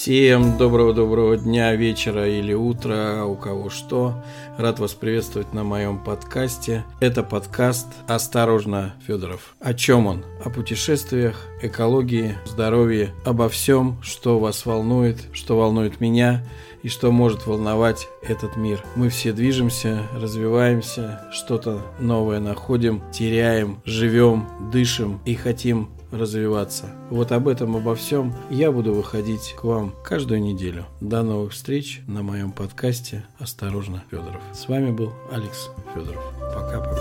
Всем доброго-доброго дня, вечера или утра, у кого что. Рад вас приветствовать на моем подкасте. Это подкаст «Осторожно, Федоров». О чем он? О путешествиях, экологии, здоровье, обо всем, что вас волнует, что волнует меня и что может волновать этот мир. Мы все движемся, развиваемся, что-то новое находим, теряем, живем, дышим и хотим развиваться. Вот об этом, обо всем я буду выходить к вам каждую неделю. До новых встреч на моем подкасте «Осторожно, Федоров». С вами был Алекс Федоров. Пока-пока.